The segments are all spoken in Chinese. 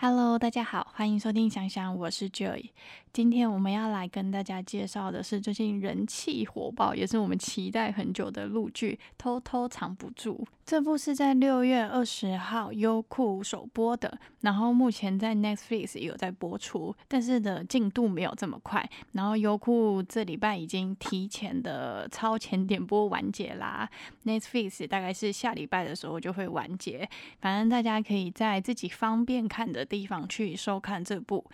Hello，大家好，欢迎收听想想，我是 Joy。今天我们要来跟大家介绍的是最近人气火爆，也是我们期待很久的陆剧《偷偷藏不住》。这部是在六月二十号优酷首播的，然后目前在 Netflix 也有在播出，但是的进度没有这么快。然后优酷这礼拜已经提前的超前点播完结啦，Netflix 大概是下礼拜的时候就会完结。反正大家可以在自己方便看的地方去收看这部。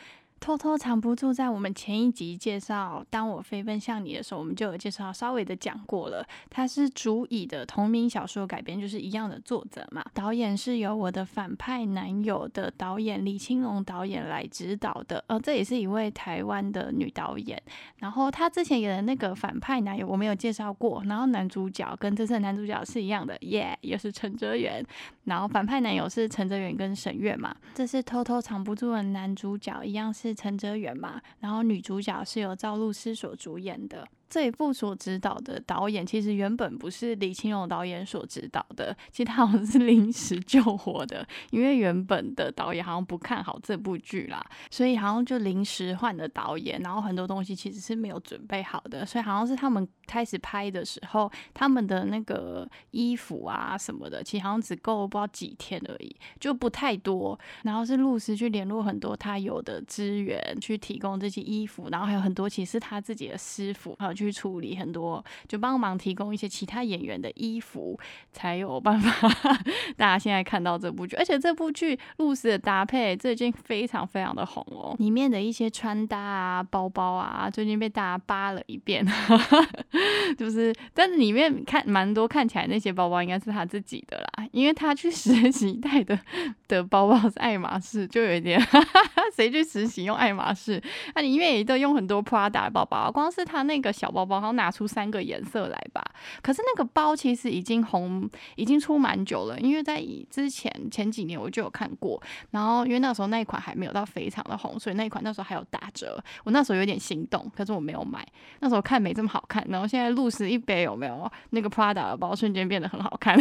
偷偷藏不住，在我们前一集介绍《当我飞奔向你》的时候，我们就有介绍，稍微的讲过了。它是主以的同名小说改编，就是一样的作者嘛。导演是由我的反派男友的导演李青龙导演来指导的，呃，这也是一位台湾的女导演。然后她之前演的那个反派男友，我没有介绍过。然后男主角跟这次男主角是一样的，耶，也是陈哲远。然后反派男友是陈哲远跟沈月嘛。这是偷偷藏不住的男主角，一样是。陈哲远嘛，然后女主角是由赵露思所主演的。这一部所指导的导演，其实原本不是李青龙导演所指导的，其实他好像是 临时救火的，因为原本的导演好像不看好这部剧啦，所以好像就临时换的导演，然后很多东西其实是没有准备好的，所以好像是他们开始拍的时候，他们的那个衣服啊什么的，其实好像只够不知道几天而已，就不太多。然后是露丝去联络很多他有的资源去提供这些衣服，然后还有很多其实他自己的师傅去。处理很多，就帮忙提供一些其他演员的衣服，才有办法 大家现在看到这部剧。而且这部剧露丝的搭配最近非常非常的红哦，里面的一些穿搭啊、包包啊，最近被大家扒了一遍。就是，但是里面看蛮多看起来那些包包应该是他自己的啦，因为他去实习带的的包包是爱马仕，就有一点 谁去实习用爱马仕？那里面也都用很多 Prada 的包包，光是他那个。小包包，然后拿出三个颜色来吧。可是那个包其实已经红，已经出蛮久了。因为在之前前几年我就有看过，然后因为那时候那一款还没有到非常的红，所以那一款那时候还有打折。我那时候有点心动，可是我没有买。那时候看没这么好看，然后现在露丝一杯有没有？那个 Prada 的包瞬间变得很好看，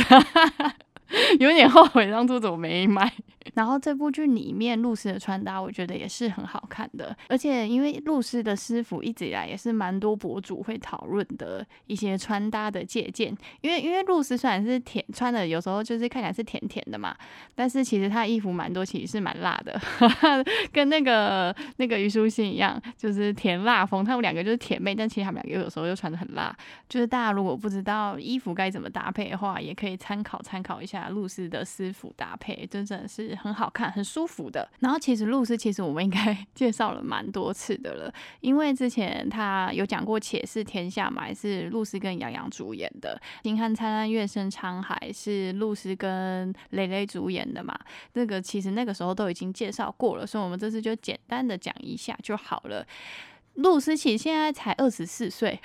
有点后悔当初怎么没买。然后这部剧里面露丝的穿搭，我觉得也是很好看的。而且因为露丝的师傅一直以来也是蛮多博主会讨论的一些穿搭的借鉴。因为因为露丝虽然是甜穿的，有时候就是看起来是甜甜的嘛，但是其实她衣服蛮多其实是蛮辣的，跟那个那个虞书欣一样，就是甜辣风。他们两个就是甜妹，但其实他们两个有时候又穿的很辣。就是大家如果不知道衣服该怎么搭配的话，也可以参考参考一下下露丝的私服搭配，真的是。很好看，很舒服的。然后其实露丝，其实我们应该 介绍了蛮多次的了，因为之前他有讲过《且试天下》嘛，是露丝跟杨洋主演的；《星汉灿烂，月升沧海》是露丝跟蕾蕾主演的嘛。那个其实那个时候都已经介绍过了，所以我们这次就简单的讲一下就好了。露思琪现在才二十四岁，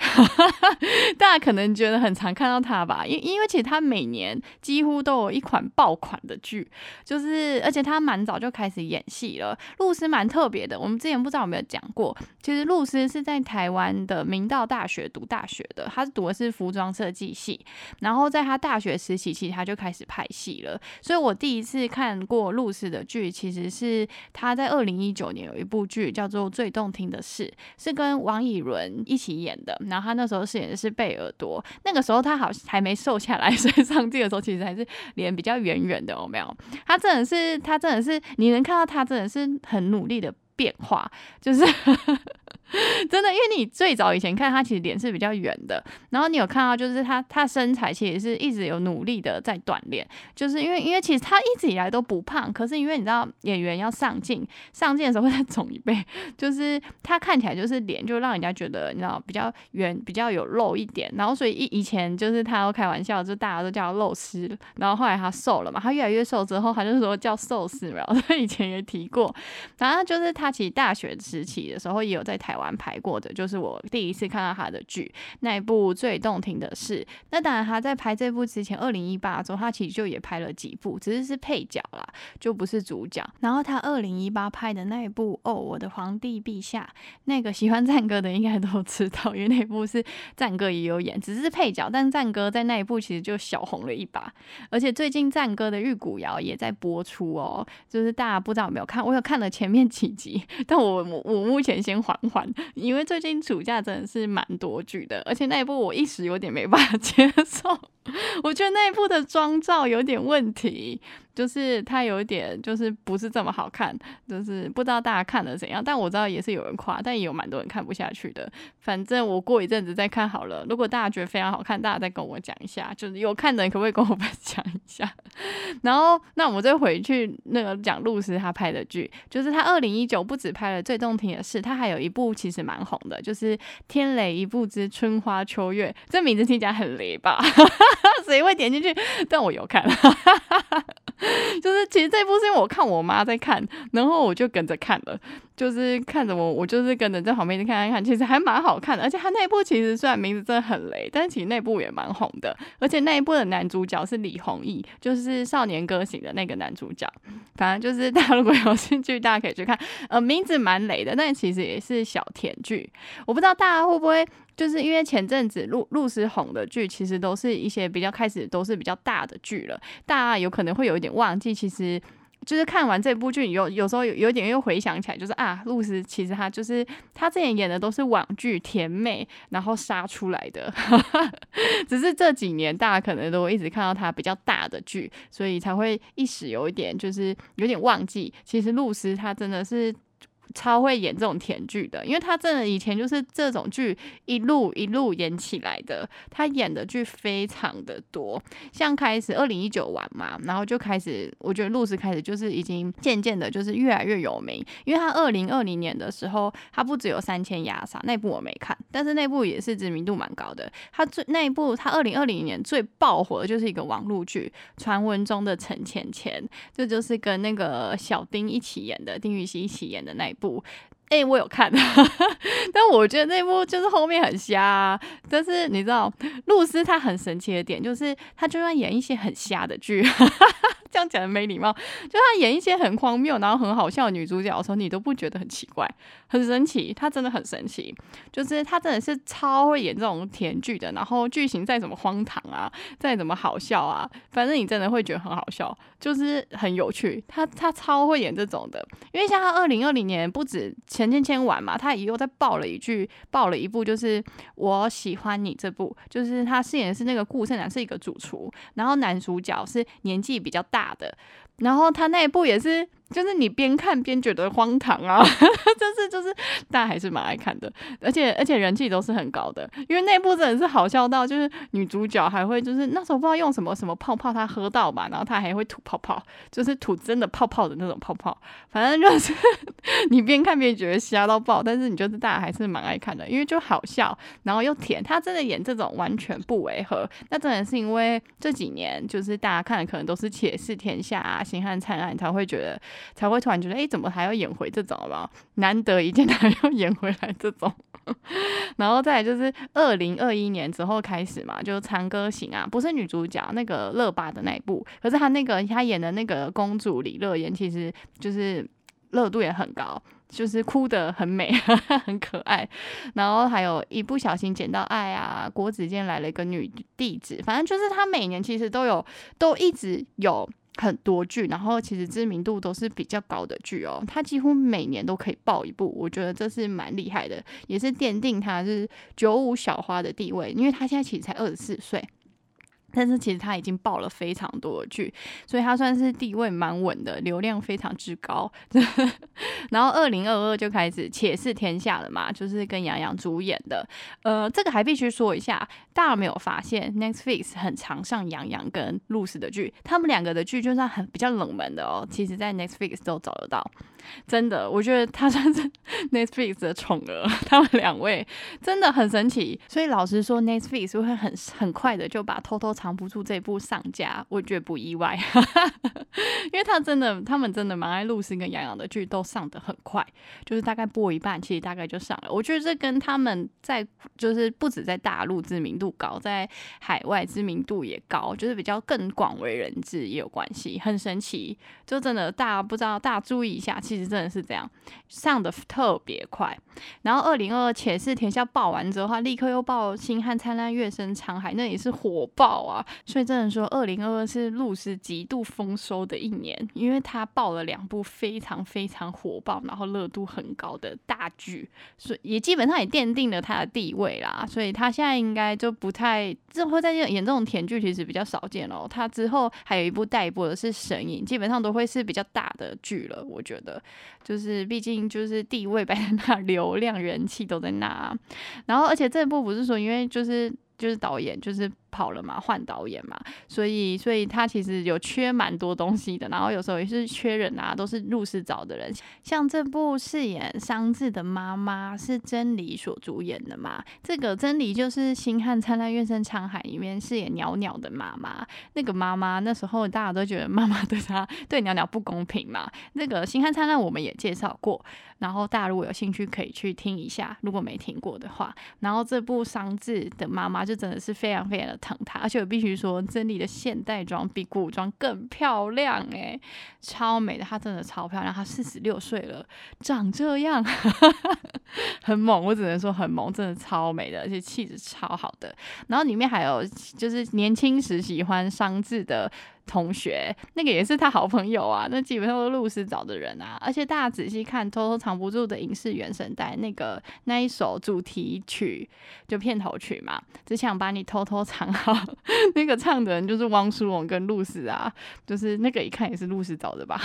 大家可能觉得很常看到她吧，因因为其实她每年几乎都有一款爆款的剧，就是而且她蛮早就开始演戏了。露思蛮特别的，我们之前不知道有没有讲过，其实露思是在台湾的明道大学读大学的，他读的是服装设计系，然后在他大学时期，其实他就开始拍戏了。所以我第一次看过露思的剧，其实是他在二零一九年有一部剧叫做《最动听的事》。是跟王以伦一起演的，然后他那时候饰演的是贝尔多，那个时候他好像还没瘦下来，所以上镜的时候其实还是脸比较圆圆的，有没有？他真的是，他真的是，你能看到他真的是很努力的变化，就是。真的，因为你最早以前看他，其实脸是比较圆的，然后你有看到，就是他他身材其实是一直有努力的在锻炼，就是因为因为其实他一直以来都不胖，可是因为你知道演员要上镜，上镜的时候会再肿一倍，就是他看起来就是脸就让人家觉得你知道比较圆，比较有肉一点，然后所以以以前就是他都开玩笑，就大家都叫他肉丝，然后后来他瘦了嘛，他越来越瘦之后，他就说叫瘦丝然后，他以前也提过，反正就是他其实大学时期的时候也有在台湾。湾拍过的，就是我第一次看到他的剧，那一部最动听的是。那当然他在拍这部之前，二零一八中他其实就也拍了几部，只是是配角啦，就不是主角。然后他二零一八拍的那一部哦，我的皇帝陛下，那个喜欢战歌的应该都知道，因为那部是战歌也有演，只是配角，但是战歌在那一部其实就小红了一把。而且最近战歌的玉骨遥也在播出哦，就是大家不知道有没有看，我有看了前面几集，但我我目前先缓缓，因为最近暑假真的是蛮多剧的，而且那一部我一时有点没办法接受。我觉得那一部的妆造有点问题，就是它有一点就是不是这么好看，就是不知道大家看的怎样。但我知道也是有人夸，但也有蛮多人看不下去的。反正我过一阵子再看好了。如果大家觉得非常好看，大家再跟我讲一下。就是有看的可不可以跟我分享 一下？然后那我们再回去那个讲露丝他拍的剧，就是他二零一九不止拍了最动听的事，他还有一部其实蛮红的，就是《天雷一部之春花秋月》。这名字听起来很雷吧？谁会点进去？但我有看，就是其实这部是因为我看我妈在看，然后我就跟着看了，就是看着我，我就是跟着在旁边看看看，其实还蛮好看的。而且他那一部其实虽然名字真的很雷，但是其实那部也蛮红的。而且那一部的男主角是李弘毅，就是《少年歌行》的那个男主角。反正就是大家如果有兴趣，大家可以去看。呃，名字蛮雷的，但其实也是小甜剧。我不知道大家会不会。就是因为前阵子陆陆时红的剧，其实都是一些比较开始都是比较大的剧了，大家有可能会有一点忘记，其实就是看完这部剧，有有时候有有点又回想起来，就是啊，陆时其实她就是她之前演的都是网剧甜美，然后杀出来的，只是这几年大家可能都一直看到她比较大的剧，所以才会一时有一点就是有点忘记，其实陆时他真的是。超会演这种甜剧的，因为他真的以前就是这种剧一路一路演起来的。他演的剧非常的多，像开始二零一九完嘛，然后就开始，我觉得陆斯开始就是已经渐渐的，就是越来越有名。因为他二零二零年的时候，他不只有三千压杀那部我没看，但是那部也是知名度蛮高的。他最那一部，他二零二零年最爆火的就是一个网络剧《传闻中的陈芊芊》，这就是跟那个小丁一起演的，丁禹兮一起演的那。部，bo. 哎，我有看，但我觉得那部就是后面很瞎。但是你知道，露丝她很神奇的点就是，她就算演一些很瞎的剧。这样讲的没礼貌，就她演一些很荒谬，然后很好笑的女主角的时候，你都不觉得很奇怪，很神奇。她真的很神奇，就是她真的是超会演这种甜剧的。然后剧情再怎么荒唐啊，再怎么好笑啊，反正你真的会觉得很好笑，就是很有趣。她她超会演这种的，因为像她二零二零年不止陈芊芊玩嘛，她也又再爆了一句，爆了一部就是我喜欢你这部，就是她饰演的是那个顾胜男是一个主厨，然后男主角是年纪比较大。大的，然后他那一部也是。就是你边看边觉得荒唐啊，就是就是大家还是蛮爱看的，而且而且人气都是很高的，因为那部真的是好笑到，就是女主角还会就是那时候不知道用什么什么泡泡，她喝到吧，然后她还会吐泡泡，就是吐真的泡泡的那种泡泡，反正就是 你边看边觉得瞎到爆，但是你就是大家还是蛮爱看的，因为就好笑，然后又甜，她真的演这种完全不违和，那真的是因为这几年就是大家看的可能都是《且试天下》啊，《星汉灿烂》，才会觉得。才会突然觉得，哎，怎么还要演回这种了？难得一见，还要演回来这种。然后再就是二零二一年之后开始嘛，就《长歌行》啊，不是女主角那个乐巴的那一部，可是她那个她演的那个公主李乐言，其实就是热度也很高，就是哭得很美，很可爱。然后还有一不小心捡到爱啊，郭子健来了一个女弟子，反正就是她每年其实都有，都一直有。很多剧，然后其实知名度都是比较高的剧哦，他几乎每年都可以爆一部，我觉得这是蛮厉害的，也是奠定他是九五小花的地位，因为他现在其实才二十四岁。但是其实他已经爆了非常多剧，所以他算是地位蛮稳的，流量非常之高。然后二零二二就开始《且试天下》了嘛，就是跟杨洋主演的。呃，这个还必须说一下，大家没有发现 Netflix 很常上杨洋跟露丝的剧，他们两个的剧就算很比较冷门的哦，其实在 Netflix 都找得到。真的，我觉得他算是 Netflix 的宠儿，他们两位真的很神奇。所以老实说，Netflix 会很很快的就把偷偷。藏不住》这部上架，我觉得不意外，因为他真的，他们真的蛮爱露丝跟杨洋的剧，都上的很快，就是大概播一半，其实大概就上了。我觉得这跟他们在就是不止在大陆知名度高，在海外知名度也高，就是比较更广为人知也有关系，很神奇。就真的大家不知道，大家注意一下，其实真的是这样，上的特别快。然后二零二二且是天下爆完之后，他立刻又爆《星汉灿烂月升沧海》，那也是火爆啊。所以真的说，二零二二是露丝极度丰收的一年，因为他爆了两部非常非常火爆，然后热度很高的大剧，所以也基本上也奠定了他的地位啦。所以他现在应该就不太，之后在演这种甜剧，其实比较少见哦。他之后还有一部待播的是《神隐》，基本上都会是比较大的剧了。我觉得，就是毕竟就是地位摆在那，流量人气都在那。然后，而且这部不是说，因为就是就是导演就是。跑了嘛，换导演嘛，所以所以他其实有缺蛮多东西的，然后有时候也是缺人啊，都是入室找的人。像这部饰演商智的妈妈是真理所主演的嘛，这个真理就是《星汉灿烂，月升沧海》里面饰演袅袅的妈妈。那个妈妈那时候大家都觉得妈妈对她对袅袅不公平嘛。那个《星汉灿烂》我们也介绍过，然后大家如果有兴趣可以去听一下，如果没听过的话。然后这部商智的妈妈就真的是非常非常的。疼她，而且我必须说，甄妮的现代装比古装更漂亮诶，超美的，她真的超漂亮，她四十六岁了，长这样，很猛，我只能说很猛，真的超美的，而且气质超好的。然后里面还有就是年轻时喜欢商智的。同学，那个也是他好朋友啊，那基本上都是露丝找的人啊。而且大家仔细看，偷偷藏不住的影视原声带，那个那一首主题曲就片头曲嘛，只想把你偷偷藏好。那个唱的人就是汪苏泷跟露丝啊，就是那个一看也是露丝找的吧。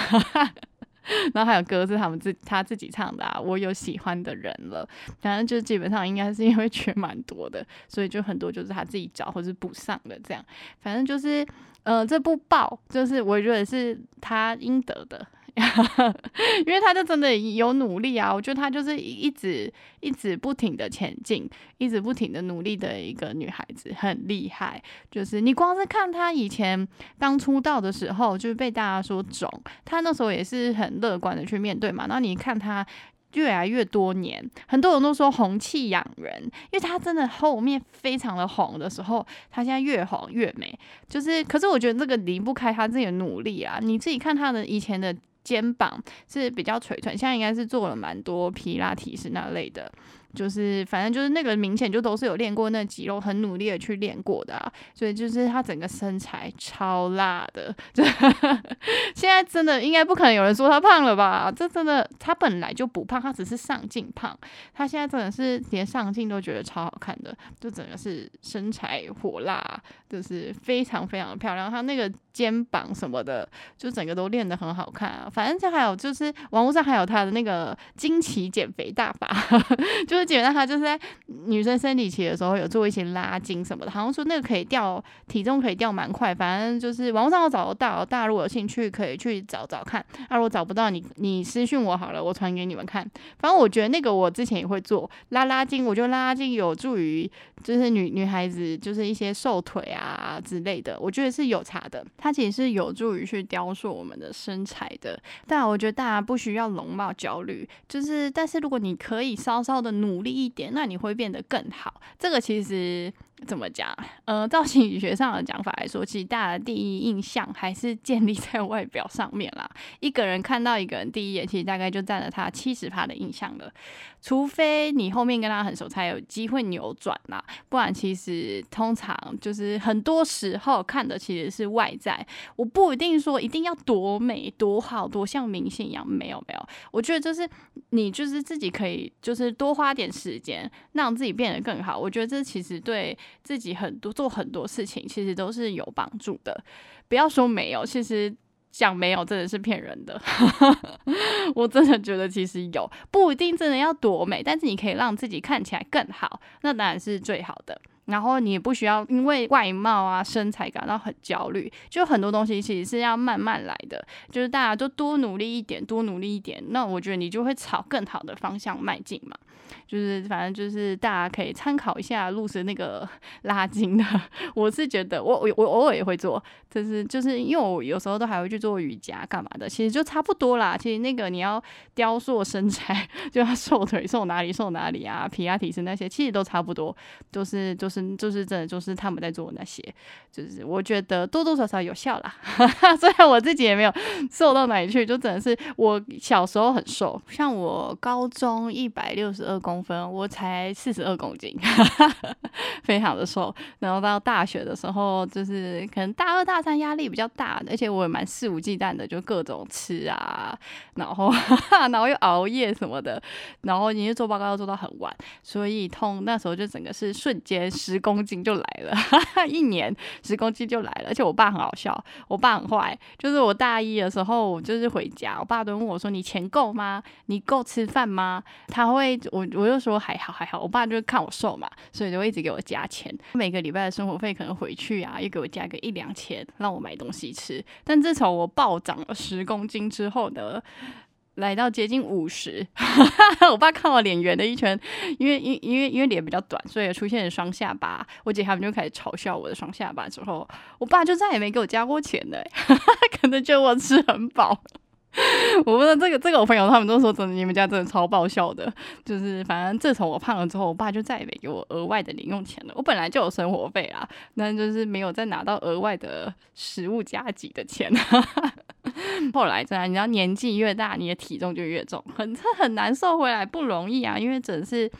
然后还有歌是他们自他自己唱的啊，我有喜欢的人了。反正就基本上应该是因为缺蛮多的，所以就很多就是他自己找或者补上的这样。反正就是。呃，这部报就是我觉得是他应得的，因为他就真的有努力啊。我觉得他就是一直一直不停的前进，一直不停的努力的一个女孩子，很厉害。就是你光是看她以前刚出道的时候，就是被大家说肿，她那时候也是很乐观的去面对嘛。那你看她。越来越多年，很多人都说红气养人，因为他真的后面非常的红的时候，他现在越红越美。就是，可是我觉得这个离不开他自己的努力啊。你自己看他的以前的肩膀是比较垂垂，现在应该是做了蛮多皮拉提斯那类的。就是，反正就是那个明显就都是有练过那肌肉，很努力的去练过的啊，所以就是他整个身材超辣的。就现在真的应该不可能有人说他胖了吧？这真的他本来就不胖，他只是上镜胖。他现在真的是连上镜都觉得超好看的，就整个是身材火辣，就是非常非常漂亮。他那个肩膀什么的，就整个都练得很好看啊。反正这还有就是网络上还有他的那个惊奇减肥大法，就是。基本上他就是在女生生理期的时候有做一些拉筋什么的，好像说那个可以掉体重，可以掉蛮快。反正就是网络上都找得到，大家如果有兴趣可以去找找看。啊如果找不到，你你私信我好了，我传给你们看。反正我觉得那个我之前也会做拉拉筋，我觉得拉拉筋有助于就是女女孩子就是一些瘦腿啊之类的，我觉得是有差的。它其实是有助于去雕塑我们的身材的。但我觉得大家不需要容貌焦虑，就是但是如果你可以稍稍的努。努力一点，那你会变得更好。这个其实。怎么讲？呃，造型理学上的讲法来说，其实大家的第一印象还是建立在外表上面啦。一个人看到一个人第一眼，其实大概就占了他七十趴的印象了。除非你后面跟他很熟，才有机会扭转啦。不然，其实通常就是很多时候看的其实是外在。我不一定说一定要多美、多好、多像明星一样，没有没有。我觉得就是你就是自己可以就是多花点时间，让自己变得更好。我觉得这其实对。自己很多做很多事情，其实都是有帮助的。不要说没有，其实讲没有真的是骗人的。我真的觉得其实有，不一定真的要多美，但是你可以让自己看起来更好，那当然是最好的。然后你也不需要因为外貌啊身材感到很焦虑，就很多东西其实是要慢慢来的，就是大家都多努力一点，多努力一点，那我觉得你就会朝更好的方向迈进嘛。就是反正就是大家可以参考一下露丝那个 拉筋的，我是觉得我我我偶尔也会做，就是就是因为我有时候都还会去做瑜伽干嘛的，其实就差不多啦。其实那个你要雕塑身材，就要瘦腿瘦哪里瘦哪里啊，皮亚提斯那些其实都差不多，都是就是就是真的就是他们在做那些，就是我觉得多多少少有效啦。虽然我自己也没有瘦到哪里去，就真的是我小时候很瘦，像我高中一百六十二二。公分，我才四十二公斤，非常的瘦。然后到大学的时候，就是可能大二大三压力比较大，而且我也蛮肆无忌惮的，就各种吃啊，然后然后又熬夜什么的，然后你就做报告要做到很晚，所以痛那时候就整个是瞬间十公斤就来了，一年十公斤就来了。而且我爸很好笑，我爸很坏，就是我大一的时候我就是回家，我爸都问我说：“你钱够吗？你够吃饭吗？”他会我我。就说还好还好，我爸就是看我瘦嘛，所以就一直给我加钱。每个礼拜的生活费可能回去啊，又给我加个一两千，让我买东西吃。但自从我暴涨了十公斤之后呢，来到接近五十，我爸看我脸圆了一圈，因为因因为因为脸比较短，所以出现了双下巴。我姐他们就开始嘲笑我的双下巴，之后我爸就再也没给我加过钱了，可能觉得我吃很饱。我问这个这个我朋友他们都说真的，你们家真的超爆笑的。就是反正自从我胖了之后，我爸就再也没给我额外的零用钱了。我本来就有生活费啊，那就是没有再拿到额外的食物加给的钱。后来真的，你知道年纪越大，你的体重就越重，很很难瘦回来，不容易啊。因为真的是。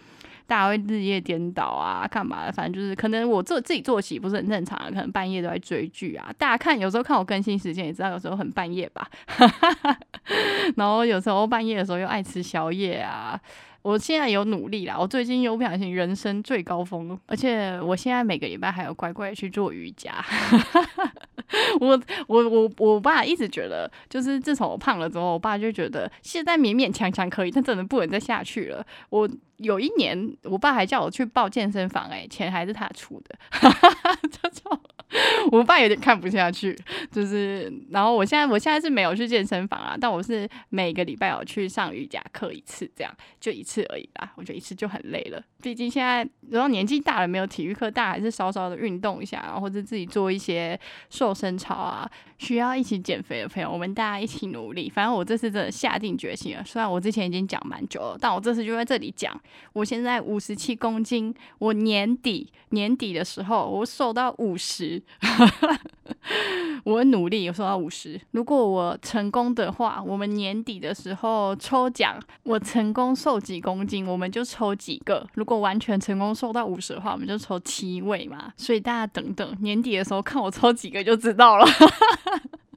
大家会日夜颠倒啊，干嘛的？反正就是可能我做自己作息不是很正常，可能半夜都在追剧啊。大家看有时候看我更新时间也知道，有时候很半夜吧。然后有时候半夜的时候又爱吃宵夜啊。我现在有努力啦，我最近又不小心人生最高峰，而且我现在每个礼拜还要乖乖去做瑜伽。我我我我爸一直觉得，就是自从我胖了之后，我爸就觉得现在勉勉强强可以，但真的不能再下去了。我有一年，我爸还叫我去报健身房，哎，钱还是他出的。就就我爸有点看不下去，就是，然后我现在我现在是没有去健身房啊，但我是每个礼拜有去上瑜伽课一次，这样就一次而已啦。我觉得一次就很累了，毕竟现在然后年纪大了，没有体育课，大还是稍稍的运动一下，然后或者自己做一些瘦身操啊。需要一起减肥的朋友，我们大家一起努力。反正我这次真的下定决心了，虽然我之前已经讲蛮久了，但我这次就在这里讲。我现在五十七公斤，我年底年底的时候我瘦到五十。我努力，有瘦到五十。如果我成功的话，我们年底的时候抽奖，我成功瘦几公斤，我们就抽几个。如果完全成功瘦到五十的话，我们就抽七位嘛。所以大家等等，年底的时候看我抽几个就知道了。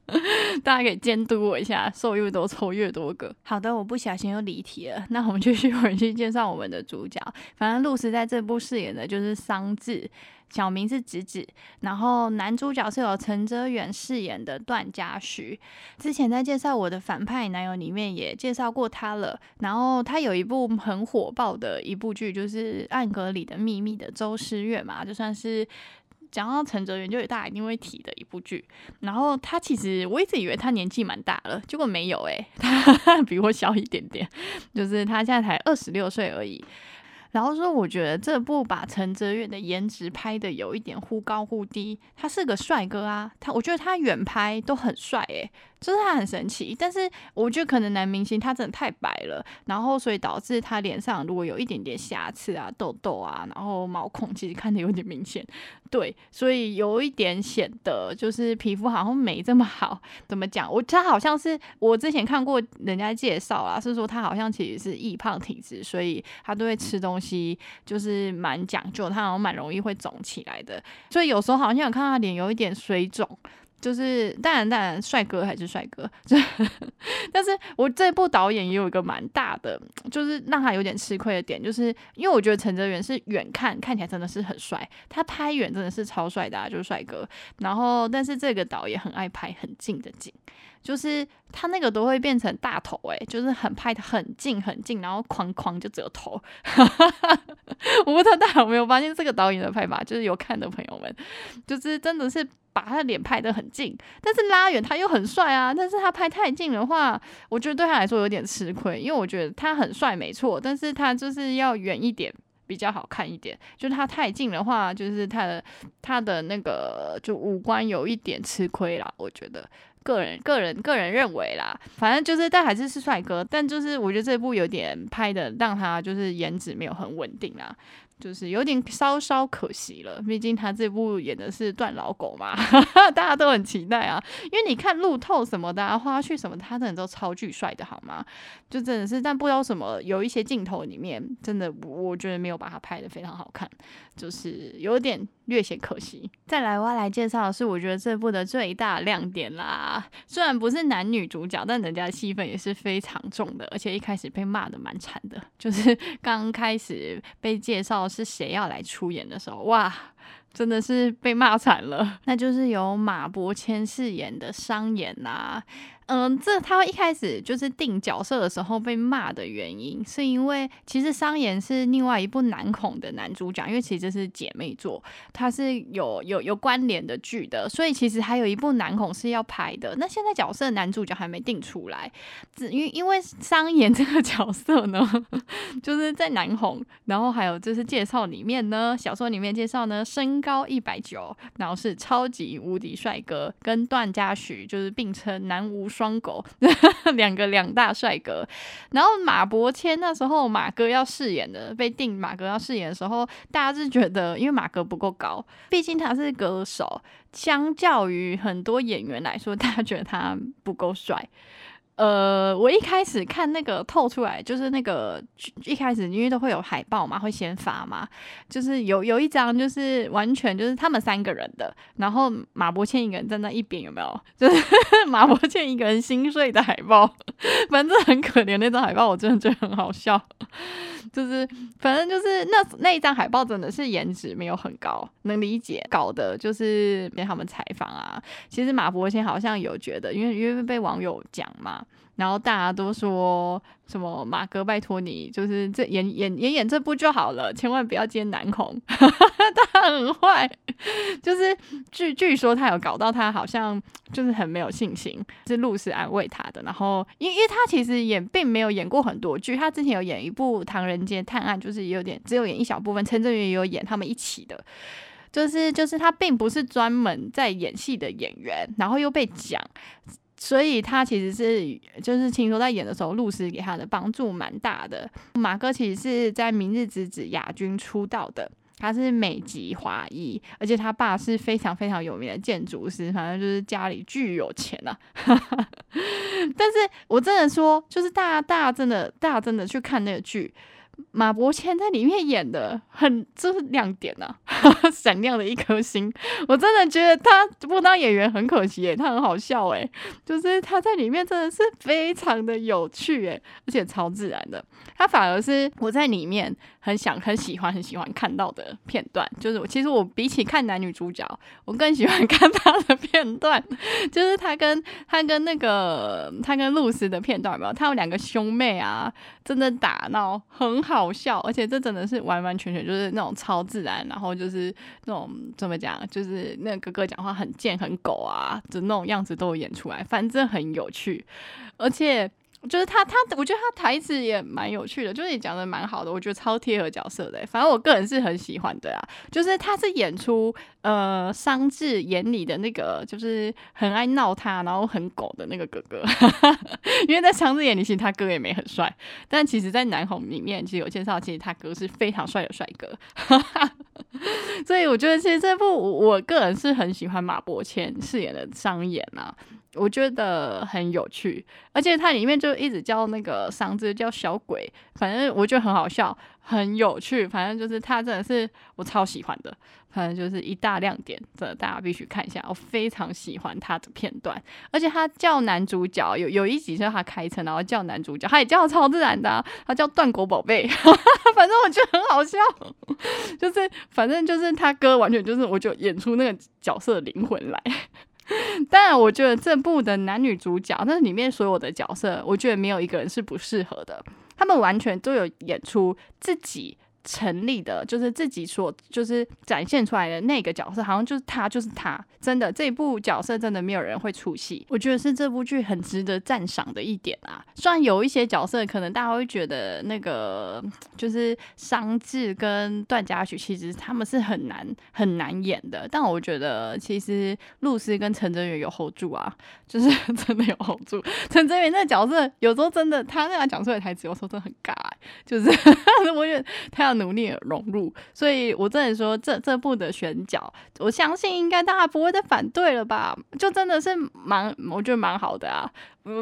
大家可以监督我一下，瘦越多抽越多个。好的，我不小心又离题了，那我们继续回去介绍我们的主角。反正露丝在这部饰演的就是桑稚。小名是子子，然后男主角是由陈哲远饰演的段嘉许。之前在介绍我的反派男友里面也介绍过他了。然后他有一部很火爆的一部剧，就是《暗格里的秘密》的周诗月嘛，就算是讲到陈哲远，就大家一定会提的一部剧。然后他其实我一直以为他年纪蛮大了，结果没有诶，他比我小一点点，就是他现在才二十六岁而已。然后说，我觉得这部把陈哲远的颜值拍的有一点忽高忽低。他是个帅哥啊，他我觉得他远拍都很帅诶。就是他很神奇，但是我觉得可能男明星他真的太白了，然后所以导致他脸上如果有一点点瑕疵啊、痘痘啊，然后毛孔其实看的有点明显，对，所以有一点显得就是皮肤好像没这么好。怎么讲？我他好像是我之前看过人家介绍啦，是说他好像其实是易胖体质，所以他都会吃东西就是蛮讲究，他好像蛮容易会肿起来的，所以有时候好像有看他脸有一点水肿。就是当然当然，帅哥还是帅哥，但是我这部导演也有一个蛮大的，就是让他有点吃亏的点，就是因为我觉得陈哲远是远看看起来真的是很帅，他拍远真的是超帅的，啊就是帅哥。然后，但是这个导演很爱拍很近的景，就是他那个都会变成大头，诶，就是很拍的很近很近，然后框框就只有头。我不知道大家有没有发现这个导演的拍法，就是有看的朋友们，就是真的是。把他的脸拍得很近，但是拉远他又很帅啊。但是他拍太近的话，我觉得对他来说有点吃亏，因为我觉得他很帅没错，但是他就是要远一点比较好看一点。就是他太近的话，就是他的他的那个就五官有一点吃亏啦。我觉得个人个人个人认为啦，反正就是但还是是帅哥，但就是我觉得这部有点拍的让他就是颜值没有很稳定啊。就是有点稍稍可惜了，毕竟他这部演的是段老狗嘛，大家都很期待啊。因为你看路透什么的，花絮什么，他真的都超巨帅的，好吗？就真的是，但不知道什么，有一些镜头里面真的，我觉得没有把他拍的非常好看，就是有点略显可惜。再来，我来介绍的是，我觉得这部的最大亮点啦。虽然不是男女主角，但人家的戏份也是非常重的，而且一开始被骂的蛮惨的，就是 刚开始被介绍。是谁要来出演的时候，哇！真的是被骂惨了，那就是由马伯骞饰演的商演呐。嗯，这他一开始就是定角色的时候被骂的原因，是因为其实商演是另外一部男恐的男主角，因为其实是姐妹作，它是有有有关联的剧的，所以其实还有一部男恐是要拍的。那现在角色男主角还没定出来，只因因为商演这个角色呢，就是在男恐，然后还有就是介绍里面呢，小说里面介绍呢，身高一百九，然后是超级无敌帅哥，跟段嘉许就是并称男无双狗，两个两大帅哥。然后马伯骞那时候马哥要饰演的，被定马哥要饰演的时候，大家是觉得因为马哥不够高，毕竟他是歌手，相较于很多演员来说，大家觉得他不够帅。呃，我一开始看那个透出来，就是那个一开始因为都会有海报嘛，会先发嘛，就是有有一张就是完全就是他们三个人的，然后马伯骞一个人站在一边，有没有？就是 马伯骞一个人心碎的海报，反正很可怜那张海报，我真的觉得很好笑。就是反正就是那那一张海报真的是颜值没有很高，能理解，搞的就是跟他们采访啊。其实马伯骞好像有觉得，因为因为被网友讲嘛。然后大家都说什么马哥，拜托你，就是这演演演演这部就好了，千万不要接男红。他很坏，就是据据说他有搞到他好像就是很没有信心，是露是安慰他的。然后因因为他其实演并没有演过很多剧，他之前有演一部《唐人街探案》，就是有点只有演一小部分。陈正元也有演他们一起的，就是就是他并不是专门在演戏的演员，然后又被讲。所以他其实是，就是听说在演的时候，露丝给他的帮助蛮大的。马哥其实是在《明日之子》亚军出道的，他是美籍华裔，而且他爸是非常非常有名的建筑师，反正就是家里巨有钱呐。但是我真的说，就是大家大家真的大家真的去看那个剧。马伯骞在里面演的很，就是亮点呐，闪亮的一颗星。我真的觉得他不当演员很可惜诶，他很好笑诶，就是他在里面真的是非常的有趣诶，而且超自然的。他反而是我在里面很想、很喜欢、很喜欢看到的片段。就是我其实我比起看男女主角，我更喜欢看他的片段，就是他跟他跟那个他跟露丝的片段，有没有？他有两个兄妹啊，真的打闹很。好笑，而且这真的是完完全全就是那种超自然，然后就是那种怎么讲，就是那个哥哥讲话很贱很狗啊，就那种样子都有演出来，反正很有趣，而且。就是他，他我觉得他台词也蛮有趣的，就是你讲的蛮好的，我觉得超贴合角色的。反正我个人是很喜欢的啊，就是他是演出呃商智眼里的那个，就是很爱闹他，然后很狗的那个哥哥。因为在商智眼里，其实他哥也没很帅，但其实在南红里面，其实有介绍，其实他哥是非常帅的帅哥。所以我觉得其实这部我个人是很喜欢马伯骞饰演的商演啊。我觉得很有趣，而且它里面就一直叫那个商字叫小鬼，反正我觉得很好笑，很有趣。反正就是他真的是我超喜欢的，反正就是一大亮点，这大家必须看一下。我非常喜欢他的片段，而且他叫男主角有有一集是他开车，然后叫男主角，他也叫超自然的，他叫断国宝贝，反正我觉得很好笑，就是反正就是他哥完全就是我就演出那个角色灵魂来。当然，我觉得这部的男女主角，那里面所有的角色，我觉得没有一个人是不适合的，他们完全都有演出自己。成立的，就是自己所就是展现出来的那个角色，好像就是他，就是他。真的，这一部角色真的没有人会出戏，我觉得是这部剧很值得赞赏的一点啊。虽然有一些角色可能大家会觉得那个就是商智跟段嘉许，其实他们是很难很难演的，但我觉得其实露丝跟陈哲远有 hold 住啊，就是真的有 hold 住。陈哲远那个角色有时候真的，他那样讲出来的台词有时候真的很尬，就是 我觉得他要。努力融入，所以我真的说，这这部的选角，我相信应该大家不会再反对了吧？就真的是蛮，我觉得蛮好的啊！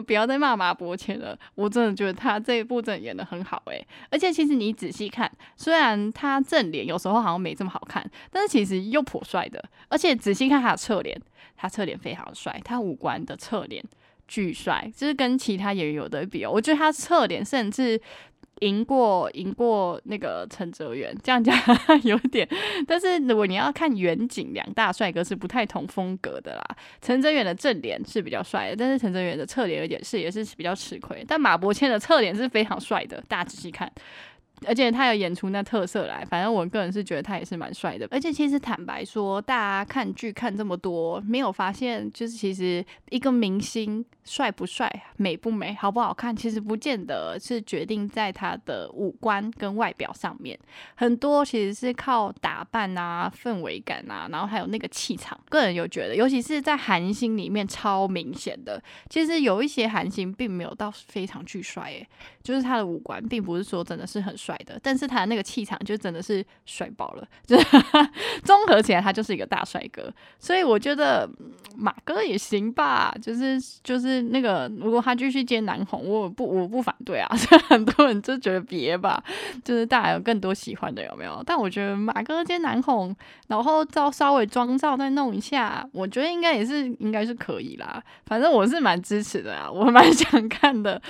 不要再骂马伯骞了，我真的觉得他这一部真的演的很好诶。而且其实你仔细看，虽然他正脸有时候好像没这么好看，但是其实又颇帅的。而且仔细看他的侧脸，他侧脸非常帅，他五官的侧脸巨帅，就是跟其他演员有的比哦。我觉得他侧脸甚至。赢过赢过那个陈哲远，这样讲 有点，但是如果你要看远景，两大帅哥是不太同风格的啦。陈哲远的正脸是比较帅的，但是陈哲远的侧脸有点是也是比较吃亏。但马伯骞的侧脸是非常帅的，大家仔细看。而且他有演出那特色来，反正我个人是觉得他也是蛮帅的。而且其实坦白说，大家看剧看这么多，没有发现就是其实一个明星帅不帅、美不美、好不好看，其实不见得是决定在他的五官跟外表上面，很多其实是靠打扮啊、氛围感啊，然后还有那个气场。个人有觉得，尤其是在韩星里面超明显的。其实有一些韩星并没有到非常巨帅，诶，就是他的五官并不是说真的是很。帅的，但是他的那个气场就真的是帅爆了，就是 综合起来他就是一个大帅哥，所以我觉得马哥也行吧，就是就是那个如果他继续接男红，我不我不反对啊，很多人就觉得别吧，就是大家有更多喜欢的有没有？但我觉得马哥接男红，然后照稍微妆照再弄一下，我觉得应该也是应该是可以啦，反正我是蛮支持的啊，我蛮 想看的，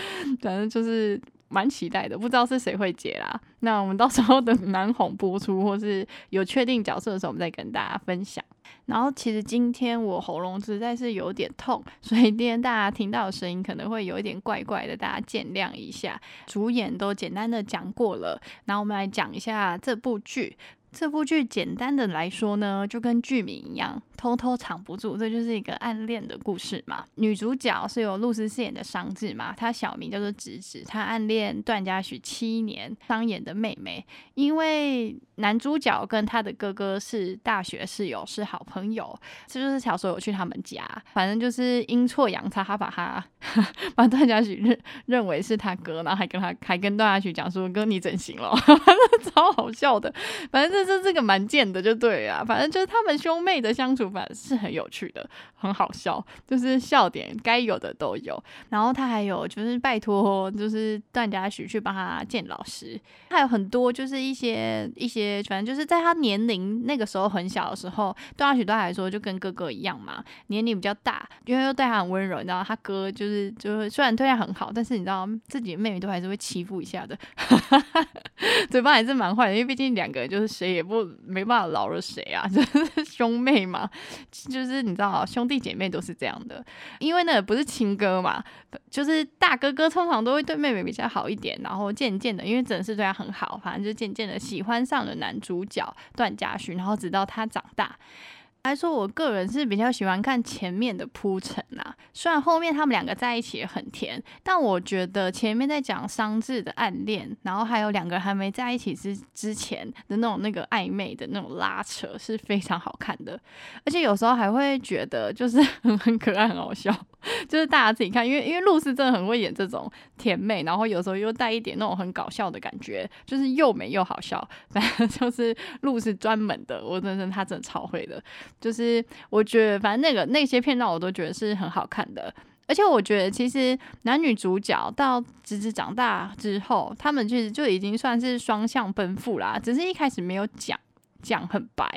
反正就是。蛮期待的，不知道是谁会接啦。那我们到时候等 南红播出，或是有确定角色的时候，我们再跟大家分享。然后其实今天我喉咙实在是有点痛，所以今天大家听到的声音可能会有一点怪怪的，大家见谅一下。主演都简单的讲过了，然后我们来讲一下这部剧。这部剧简单的来说呢，就跟剧名一样。偷偷藏不住，这就是一个暗恋的故事嘛。女主角是由露丝饰演的商智嘛，她小名叫做直直，她暗恋段嘉许七年，商演的妹妹。因为男主角跟他的哥哥是大学室友，是好朋友，这就是小时候有去他们家，反正就是阴错阳差，他把他 把段嘉许认认为是他哥，然后还跟他还跟段嘉许讲说：“哥，你整形了。” 超好笑的，反正这这个蛮贱的，就对啊，反正就是他们兄妹的相处。反是很有趣的，很好笑，就是笑点该有的都有。然后他还有就是拜托，就是段嘉许去帮他见老师，还有很多就是一些一些，反正就是在他年龄那个时候很小的时候，段嘉许对他来说就跟哥哥一样嘛，年龄比较大，因为又对他很温柔。你知道他哥就是就是虽然对他很好，但是你知道自己的妹妹都还是会欺负一下的，嘴巴还是蛮坏的，因为毕竟两个人就是谁也不没办法饶了谁啊，就是兄妹嘛。就是你知道，兄弟姐妹都是这样的，因为那不是亲哥嘛，就是大哥哥通常都会对妹妹比较好一点，然后渐渐的，因为真的是对他很好，反正就渐渐的喜欢上了男主角段嘉许，然后直到他长大。来说，我个人是比较喜欢看前面的铺陈啊。虽然后面他们两个在一起也很甜，但我觉得前面在讲商智的暗恋，然后还有两个人还没在一起之之前的那种那个暧昧的那种拉扯是非常好看的，而且有时候还会觉得就是很 很可爱、很好笑。就是大家自己看，因为因为露丝真的很会演这种甜美，然后有时候又带一点那种很搞笑的感觉，就是又美又好笑。反正就是露丝专门的，我真的她真的超会的。就是我觉得，反正那个那些片段我都觉得是很好看的。而且我觉得，其实男女主角到侄子长大之后，他们其实就已经算是双向奔赴啦。只是一开始没有讲讲很白。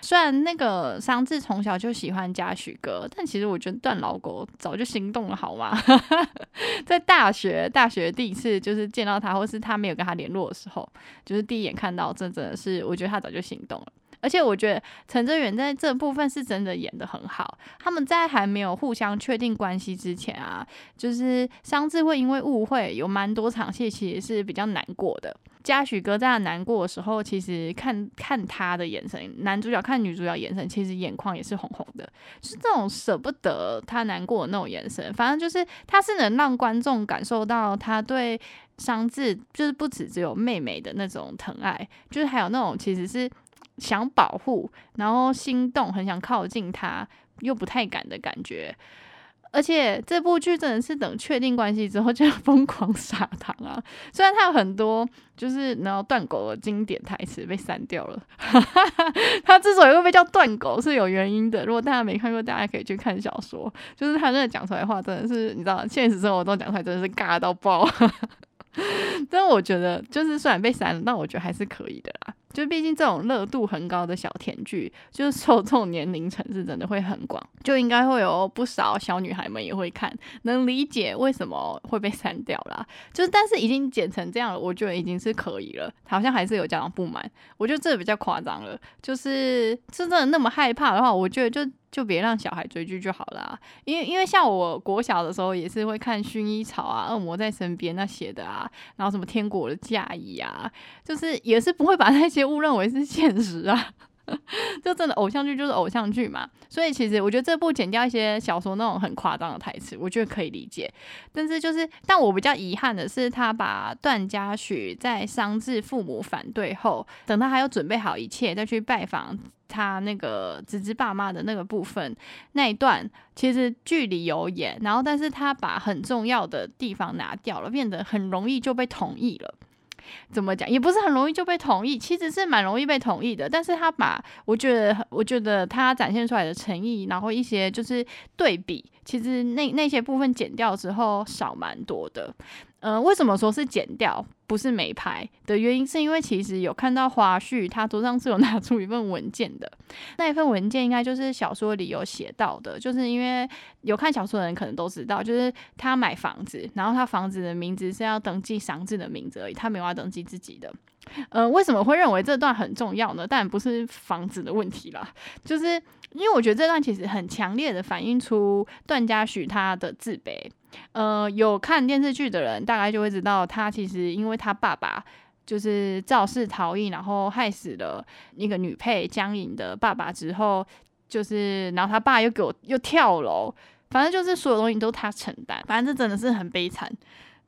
虽然那个桑稚从小就喜欢嘉许哥，但其实我觉得段老狗早就心动了，好吗？在大学大学第一次就是见到他，或是他没有跟他联络的时候，就是第一眼看到，真真的是我觉得他早就心动了。而且我觉得陈哲远在这部分是真的演的很好。他们在还没有互相确定关系之前啊，就是商智会因为误会有蛮多场戏，其实是比较难过的。嘉许哥在他难过的时候，其实看看他的眼神，男主角看女主角眼神，其实眼眶也是红红的，是这种舍不得他难过的那种眼神。反正就是他是能让观众感受到他对商智，就是不止只有妹妹的那种疼爱，就是还有那种其实是。想保护，然后心动，很想靠近他，又不太敢的感觉。而且这部剧真的是等确定关系之后 就要疯狂撒糖啊！虽然它有很多就是然后断狗的经典台词被删掉了，它之所以会被叫断狗是有原因的。如果大家没看过，大家可以去看小说。就是他那个讲出来的话，真的是你知道，现实生活中讲出来真的是尬到爆。但我觉得，就是虽然被删了，但我觉得还是可以的啦。就毕竟这种热度很高的小甜剧，就是受众年龄层是真的会很广，就应该会有不少小女孩们也会看，能理解为什么会被删掉啦。就是但是已经剪成这样了，我觉得已经是可以了。好像还是有家长不满，我觉得这比较夸张了。就是真的那么害怕的话，我觉得就。就别让小孩追剧就好了，因为因为像我国小的时候也是会看薰衣草啊、恶魔在身边那些的啊，然后什么天国的嫁衣啊，就是也是不会把那些误认为是现实啊。就真的偶像剧就是偶像剧嘛，所以其实我觉得这部剪掉一些小说那种很夸张的台词，我觉得可以理解。但是就是，但我比较遗憾的是，他把段嘉许在伤至父母反对后，等他还有准备好一切再去拜访他那个侄子爸妈的那个部分那一段，其实剧里有演，然后但是他把很重要的地方拿掉了，变得很容易就被同意了。怎么讲也不是很容易就被同意，其实是蛮容易被同意的。但是他把我觉得，我觉得他展现出来的诚意，然后一些就是对比，其实那那些部分剪掉之后少蛮多的。嗯，为什么说是剪掉不是没拍的原因，是因为其实有看到花絮，他桌上是有拿出一份文件的。那一份文件应该就是小说里有写到的，就是因为有看小说的人可能都知道，就是他买房子，然后他房子的名字是要登记赏字的名字而已，他没有要登记自己的。嗯，为什么会认为这段很重要呢？但不是房子的问题啦，就是因为我觉得这段其实很强烈的反映出段嘉许他的自卑。呃，有看电视剧的人大概就会知道，他其实因为他爸爸就是肇事逃逸，然后害死了那个女配江颖的爸爸之后，就是然后他爸又给我又跳楼，反正就是所有东西都他承担，反正这真的是很悲惨。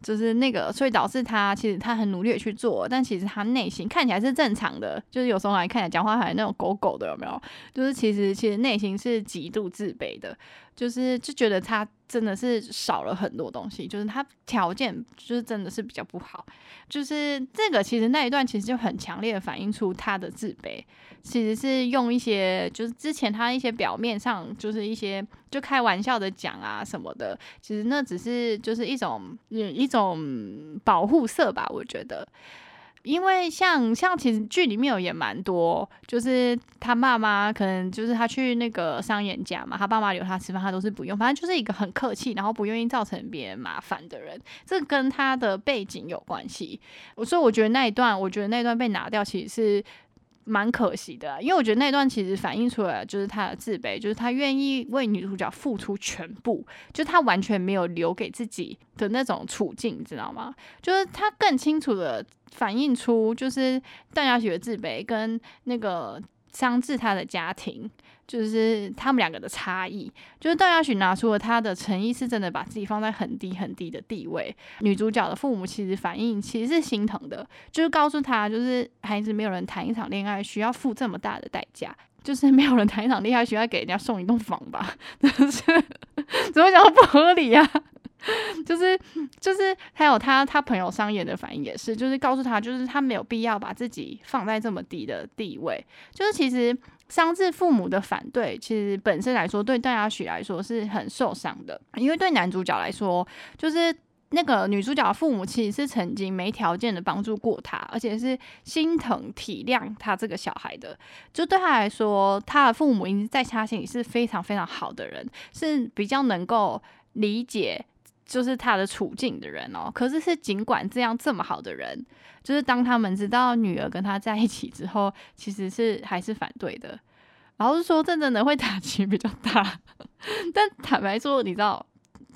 就是那个，所以导致他其实他很努力的去做，但其实他内心看起来是正常的，就是有时候还看起来讲话还那种狗狗的，有没有？就是其实其实内心是极度自卑的，就是就觉得他真的是少了很多东西，就是他条件就是真的是比较不好，就是这个其实那一段其实就很强烈的反映出他的自卑。其实是用一些，就是之前他一些表面上就是一些就开玩笑的讲啊什么的，其实那只是就是一种一种保护色吧，我觉得。因为像像其实剧里面有也蛮多，就是他爸妈可能就是他去那个商演家嘛，他爸妈留他吃饭，他都是不用，反正就是一个很客气，然后不愿意造成别人麻烦的人，这跟他的背景有关系。所以我觉得那一段，我觉得那一段被拿掉，其实是。蛮可惜的，因为我觉得那段其实反映出来就是他的自卑，就是他愿意为女主角付出全部，就他完全没有留给自己的那种处境，你知道吗？就是他更清楚的反映出，就是邓家雪的自卑跟那个伤至他的家庭。就是他们两个的差异，就是邓亚许拿出了他的诚意，是真的把自己放在很低很低的地位。女主角的父母其实反应其实是心疼的，就是告诉他，就是孩子没有人谈一场恋爱需要付这么大的代价，就是没有人谈一场恋爱需要给人家送一栋房吧？是 怎么讲不合理呀。就是就是还有他他朋友商演的反应也是，就是告诉他，就是他没有必要把自己放在这么低的地位。就是其实伤自父母的反对，其实本身来说对段嘉许来说是很受伤的，因为对男主角来说，就是那个女主角的父母其实是曾经没条件的帮助过他，而且是心疼体谅他这个小孩的。就对他来说，他的父母已经在他心里是非常非常好的人，是比较能够理解。就是他的处境的人哦，可是是尽管这样这么好的人，就是当他们知道女儿跟他在一起之后，其实是还是反对的。然后是说这真的会打击比较大，但坦白说，你知道，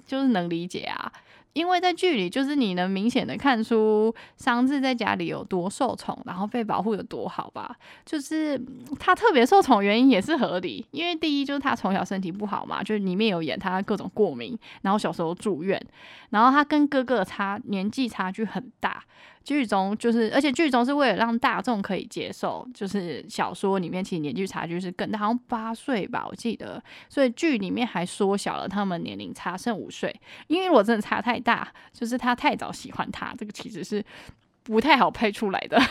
就是能理解啊。因为在剧里，就是你能明显的看出桑稚在家里有多受宠，然后被保护的多好吧？就是他特别受宠原因也是合理，因为第一就是他从小身体不好嘛，就是里面有演他各种过敏，然后小时候住院，然后他跟哥哥差年纪差距很大。剧中就是，而且剧中是为了让大众可以接受，就是小说里面其实年纪差距是更大，好像八岁吧，我记得，所以剧里面还缩小了他们年龄差，剩五岁。因为我真的差太大，就是他太早喜欢他，这个其实是不太好拍出来的。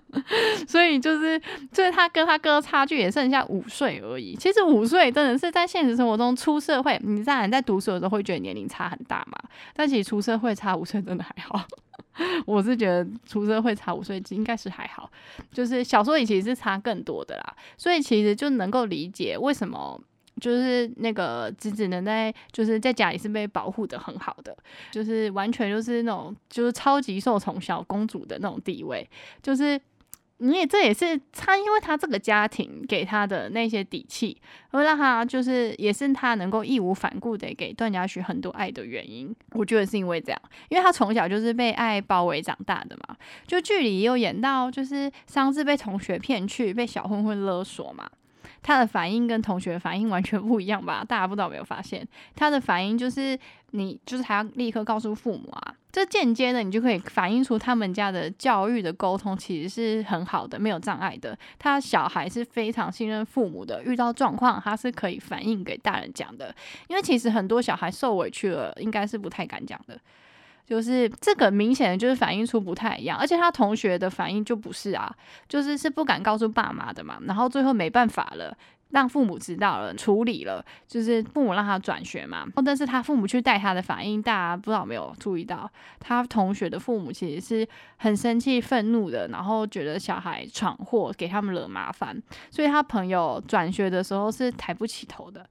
所以就是，就是他跟他哥差距也剩下五岁而已。其实五岁真的是在现实生活中出社会，你当然在读书的时候会觉得年龄差很大嘛。但其实出社会差五岁真的还好。我是觉得出社会差五岁应该是还好，就是小说里其实是差更多的啦。所以其实就能够理解为什么就是那个子子能在就是在家里是被保护的很好的，就是完全就是那种就是超级受宠小公主的那种地位，就是。你也这也是他，因为他这个家庭给他的那些底气，会让他就是也是他能够义无反顾的给段嘉许很多爱的原因。我觉得是因为这样，因为他从小就是被爱包围长大的嘛。就剧里也有演到，就是桑稚被同学骗去，被小混混勒索嘛。他的反应跟同学反应完全不一样吧？大家不知道有没有发现，他的反应就是你就是还要立刻告诉父母啊。这间接的，你就可以反映出他们家的教育的沟通其实是很好的，没有障碍的。他小孩是非常信任父母的，遇到状况他是可以反映给大人讲的。因为其实很多小孩受委屈了，应该是不太敢讲的。就是这个明显的就是反映出不太一样，而且他同学的反应就不是啊，就是是不敢告诉爸妈的嘛。然后最后没办法了。让父母知道了，处理了，就是父母让他转学嘛。但是他父母去带他的反应，大家不知道没有注意到，他同学的父母其实是很生气、愤怒的，然后觉得小孩闯祸，给他们惹麻烦，所以他朋友转学的时候是抬不起头的。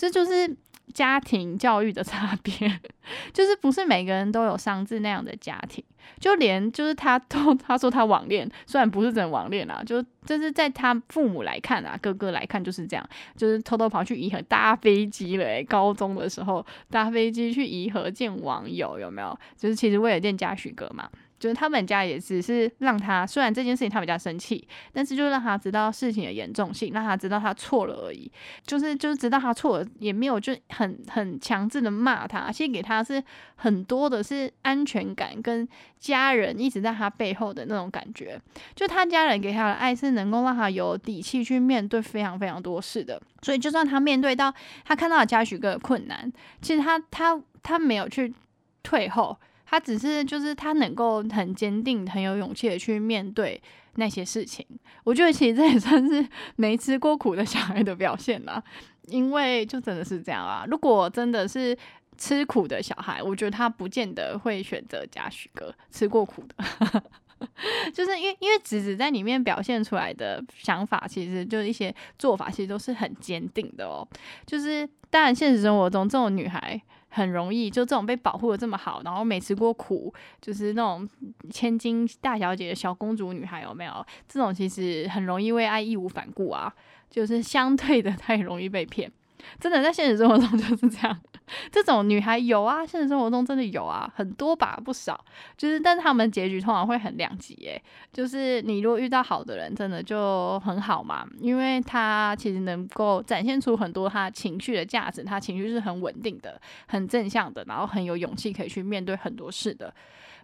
这就是家庭教育的差别，就是不是每个人都有上智那样的家庭。就连就是他都 他说他网恋，虽然不是真网恋啊，就就是在他父母来看啊，哥哥来看就是这样，就是偷偷跑去颐和搭飞机了。高中的时候搭飞机去颐和见网友，有没有？就是其实为了见嘉许哥嘛。就是他们家也只是让他，虽然这件事情他们家生气，但是就让他知道事情的严重性，让他知道他错了而已。就是就是知道他错了，也没有就很很强制的骂他，其实给他是很多的是安全感跟家人一直在他背后的那种感觉。就他家人给他的爱是能够让他有底气去面对非常非常多事的。所以就算他面对到他看到了嘉许哥的困难，其实他他他没有去退后。他只是就是他能够很坚定、很有勇气的去面对那些事情。我觉得其实这也算是 没吃过苦的小孩的表现啦。因为就真的是这样啊。如果真的是吃苦的小孩，我觉得他不见得会选择嘉许哥吃过苦的。就是因为因为子子在里面表现出来的想法，其实就是一些做法，其实都是很坚定的哦。就是当然现实生活中这种女孩。很容易，就这种被保护的这么好，然后没吃过苦，就是那种千金大小姐、小公主女孩，有没有？这种其实很容易为爱义无反顾啊，就是相对的太容易被骗。真的在现实生活中就是这样，这种女孩有啊，现实生活中真的有啊，很多吧，不少。就是，但是他们结局通常会很两极，诶，就是你如果遇到好的人，真的就很好嘛，因为他其实能够展现出很多他情绪的价值，他情绪是很稳定的、很正向的，然后很有勇气可以去面对很多事的。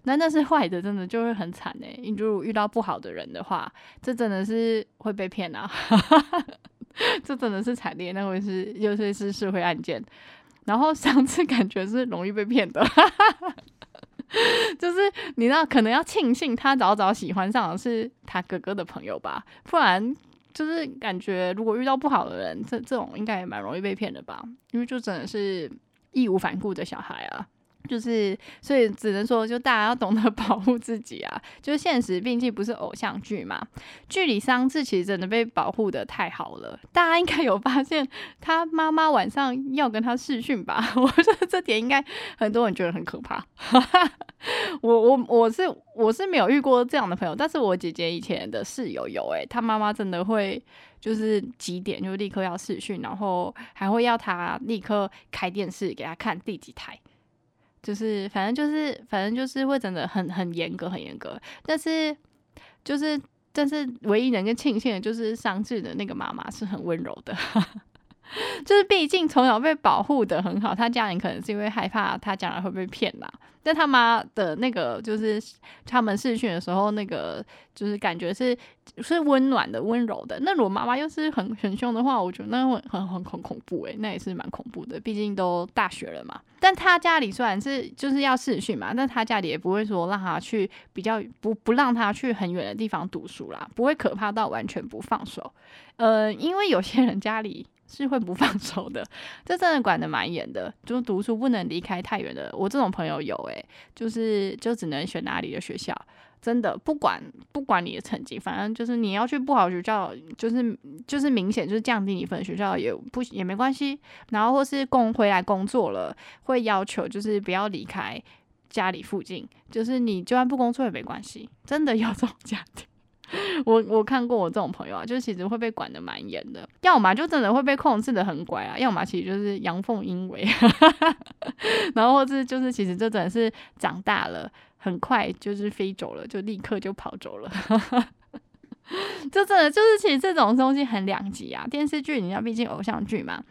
那但是坏的真的就会很惨诶，你如果遇到不好的人的话，这真的是会被骗啊。这真的是惨烈，那回是又是是社会案件。然后上次感觉是容易被骗的，就是你知道，可能要庆幸他早早喜欢上的是他哥哥的朋友吧，不然就是感觉如果遇到不好的人，这这种应该也蛮容易被骗的吧，因为就真的是义无反顾的小孩啊。就是，所以只能说，就大家要懂得 保护自己啊！就是现实毕竟不是偶像剧嘛，剧里桑稚其实真的被保护的太好了。大家应该有发现，他妈妈晚上要跟他视讯吧？我觉得这点应该很多人觉得很可怕。我我我是我是没有遇过这样的朋友，但是我姐姐以前的室友有，诶，她妈妈真的会就是几点就立刻要视讯，然后还会要他立刻开电视给他看第几台。就是，反正就是，反正就是会真的很很严格，很严格。但是，就是，但是唯一能够庆幸的就是桑稚的那个妈妈是很温柔的。就是毕竟从小被保护的很好，他家人可能是因为害怕他将来会被骗啦。但他妈的那个就是他们试训的时候，那个就是感觉是是温暖的、温柔的。那如果妈妈又是很很凶的话，我觉得那会很很很恐怖诶，那也是蛮恐怖的。毕竟都大学了嘛。但他家里虽然是就是要试训嘛，但他家里也不会说让他去比较不不让他去很远的地方读书啦，不会可怕到完全不放手。呃，因为有些人家里。是会不放 手的，这真的管的蛮严的，就读书不能离开太远的。我这种朋友有诶，就是就只能选哪里的学校，真的不管不管你的成绩，反正就是你要去不好学校，就是就是明显就是降低你分学校也不也没关系。然后或是工回来工作了，会要求就是不要离开家里附近，就是你就算不工作也没关系，真的有这种家庭。我我看过我这种朋友啊，就是其实会被管的蛮严的，要么就真的会被控制的很乖啊，要么其实就是阳奉阴违，然后或是就是其实这真的是长大了，很快就是飞走了，就立刻就跑走了，就真的就是其实这种东西很两极啊。电视剧你要毕竟偶像剧嘛，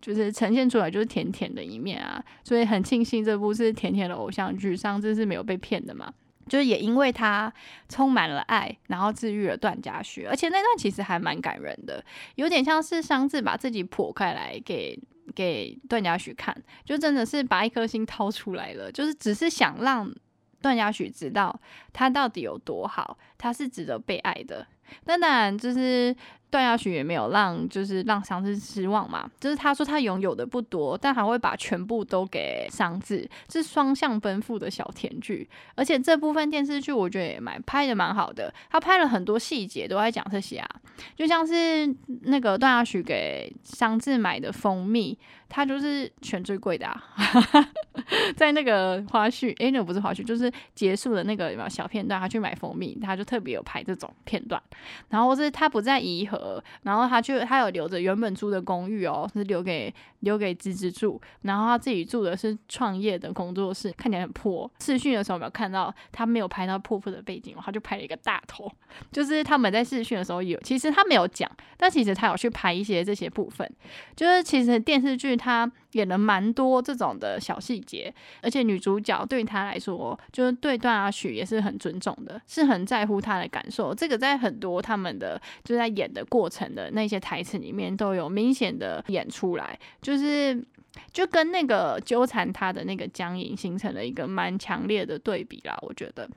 就是呈现出来就是甜甜的一面啊，所以很庆幸这部是甜甜的偶像剧，上次是没有被骗的嘛。就是也因为他充满了爱，然后治愈了段嘉许，而且那段其实还蛮感人的，有点像是商智把自己剖开来给给段嘉许看，就真的是把一颗心掏出来了，就是只是想让段嘉许知道他到底有多好，他是值得被爱的。那当然就是。段嘉许也没有让，就是让商智失望嘛。就是他说他拥有的不多，但还会把全部都给商智，是双向奔赴的小甜剧。而且这部分电视剧我觉得也蛮拍的蛮好的，他拍了很多细节都在讲这些啊，就像是那个段嘉许给商智买的蜂蜜，他就是选最贵的啊。在那个花絮，哎，那不是花絮，就是结束的那个小片段，他去买蜂蜜，他就特别有拍这种片段。然后是他不在颐和。然后他就他有留着原本租的公寓哦，是留给留给芝芝住，然后他自己住的是创业的工作室，看起来很破。试训的时候没有看到他没有拍到破破的背景，他就拍了一个大头。就是他们在试训的时候有，其实他没有讲，但其实他有去拍一些这些部分。就是其实电视剧他演了蛮多这种的小细节，而且女主角对他来说，就是对段阿许也是很尊重的，是很在乎他的感受。这个在很多他们的就在演的。过程的那些台词里面都有明显的演出来，就是就跟那个纠缠他的那个僵硬形成了一个蛮强烈的对比啦，我觉得。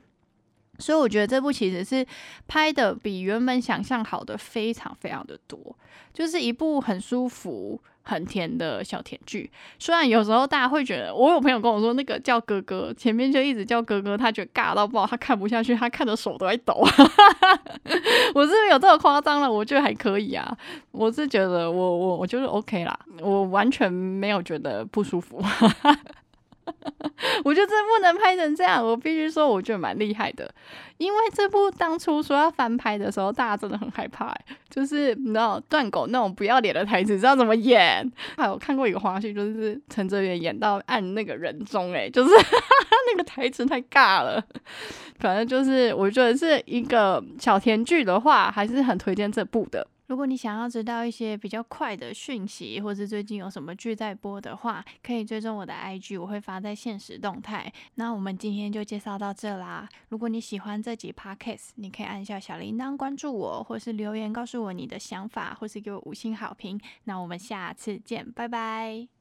所以我觉得这部其实是拍的比原本想象好的非常非常的多，就是一部很舒服。很甜的小甜剧，虽然有时候大家会觉得，我有朋友跟我说，那个叫哥哥，前面就一直叫哥哥，他觉得尬到爆，他看不下去，他看的手都在抖。我是有这么夸张了，我觉得还可以啊，我是觉得我我我就是 OK 啦，我完全没有觉得不舒服。我觉得这不能拍成这样，我必须说，我觉得蛮厉害的。因为这部当初说要翻拍的时候，大家真的很害怕，就是你知道断狗那种不要脸的台词，知道怎么演？还有看过一个花絮，就是陈哲远演到按那个人中，哎，就是 那个台词太尬了。反正就是我觉得是一个小甜剧的话，还是很推荐这部的。如果你想要知道一些比较快的讯息，或是最近有什么剧在播的话，可以追踪我的 IG，我会发在现实动态。那我们今天就介绍到这啦。如果你喜欢这集 Podcast，你可以按下小铃铛关注我，或是留言告诉我你的想法，或是给我五星好评。那我们下次见，拜拜。